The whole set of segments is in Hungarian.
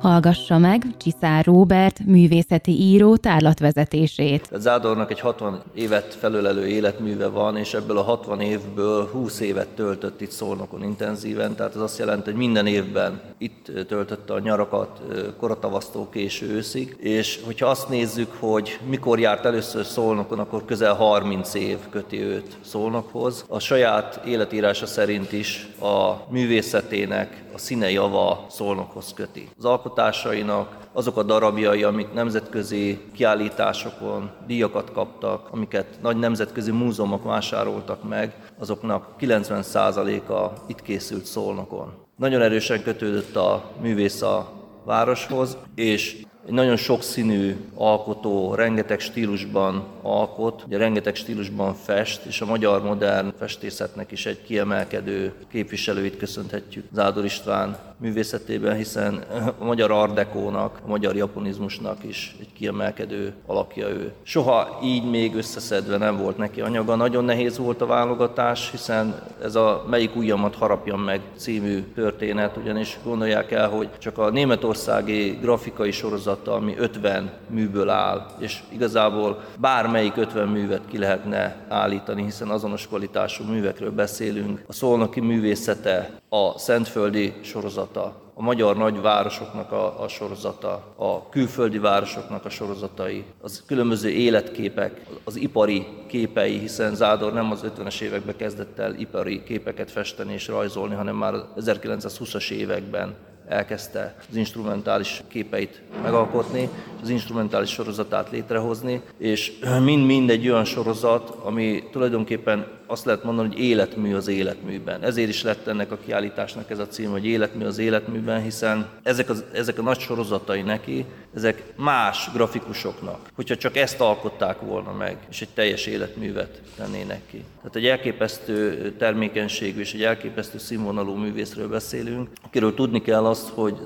Hallgassa meg Csiszár Róbert művészeti író tárlatvezetését. Zádornak egy 60 évet felölelő életműve van, és ebből a 60 évből 20 évet töltött itt Szolnokon intenzíven, tehát ez azt jelenti, hogy minden évben itt töltötte a nyarakat koratavasztó késő őszig, és hogyha azt nézzük, hogy mikor járt először Szolnokon, akkor közel 30 év köti őt Szolnokhoz. A saját életírása szerint is a művészetének a színe java Szolnokhoz köti. Az alkotásainak azok a darabjai, amik nemzetközi kiállításokon díjakat kaptak, amiket nagy nemzetközi múzeumok vásároltak meg, azoknak 90%-a itt készült Szolnokon. Nagyon erősen kötődött a művész a városhoz, és egy nagyon sokszínű alkotó, rengeteg stílusban alkot, ugye rengeteg stílusban fest, és a magyar modern festészetnek is egy kiemelkedő képviselőit köszönhetjük Zádor István művészetében, hiszen a magyar ardekónak, a magyar japonizmusnak is egy kiemelkedő alakja ő. Soha így még összeszedve nem volt neki anyaga. Nagyon nehéz volt a válogatás, hiszen ez a Melyik ujjamat harapjam meg című történet, ugyanis gondolják el, hogy csak a németországi grafikai sorozata, ami 50 műből áll, és igazából bármelyik 50 művet ki lehetne állítani, hiszen azonos kvalitású művekről beszélünk. A szolnoki művészete, a szentföldi sorozata, a magyar nagyvárosoknak a, a sorozata, a külföldi városoknak a sorozatai, az különböző életképek, az ipari képei, hiszen Zádor nem az 50-es években kezdett el ipari képeket festeni és rajzolni, hanem már 1920-as években elkezdte az instrumentális képeit megalkotni, az instrumentális sorozatát létrehozni, és mind-mind egy olyan sorozat, ami tulajdonképpen azt lehet mondani, hogy életmű az életműben. Ezért is lett ennek a kiállításnak ez a cím, hogy életmű az életműben, hiszen ezek, az, ezek a nagy sorozatai neki, ezek más grafikusoknak, hogyha csak ezt alkották volna meg, és egy teljes életművet tennének ki. Tehát egy elképesztő termékenységű és egy elképesztő színvonalú művészről beszélünk, akiről tudni kell azt, hogy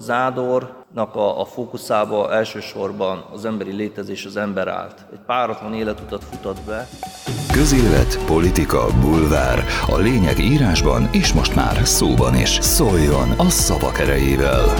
Zádornak a, a fókuszába elsősorban az emberi létezés, az ember állt. Egy páratlan életutat futott be. Közélet, politika, bulvár. A lényeg írásban és most már szóban is. Szóljon a szavak erejével!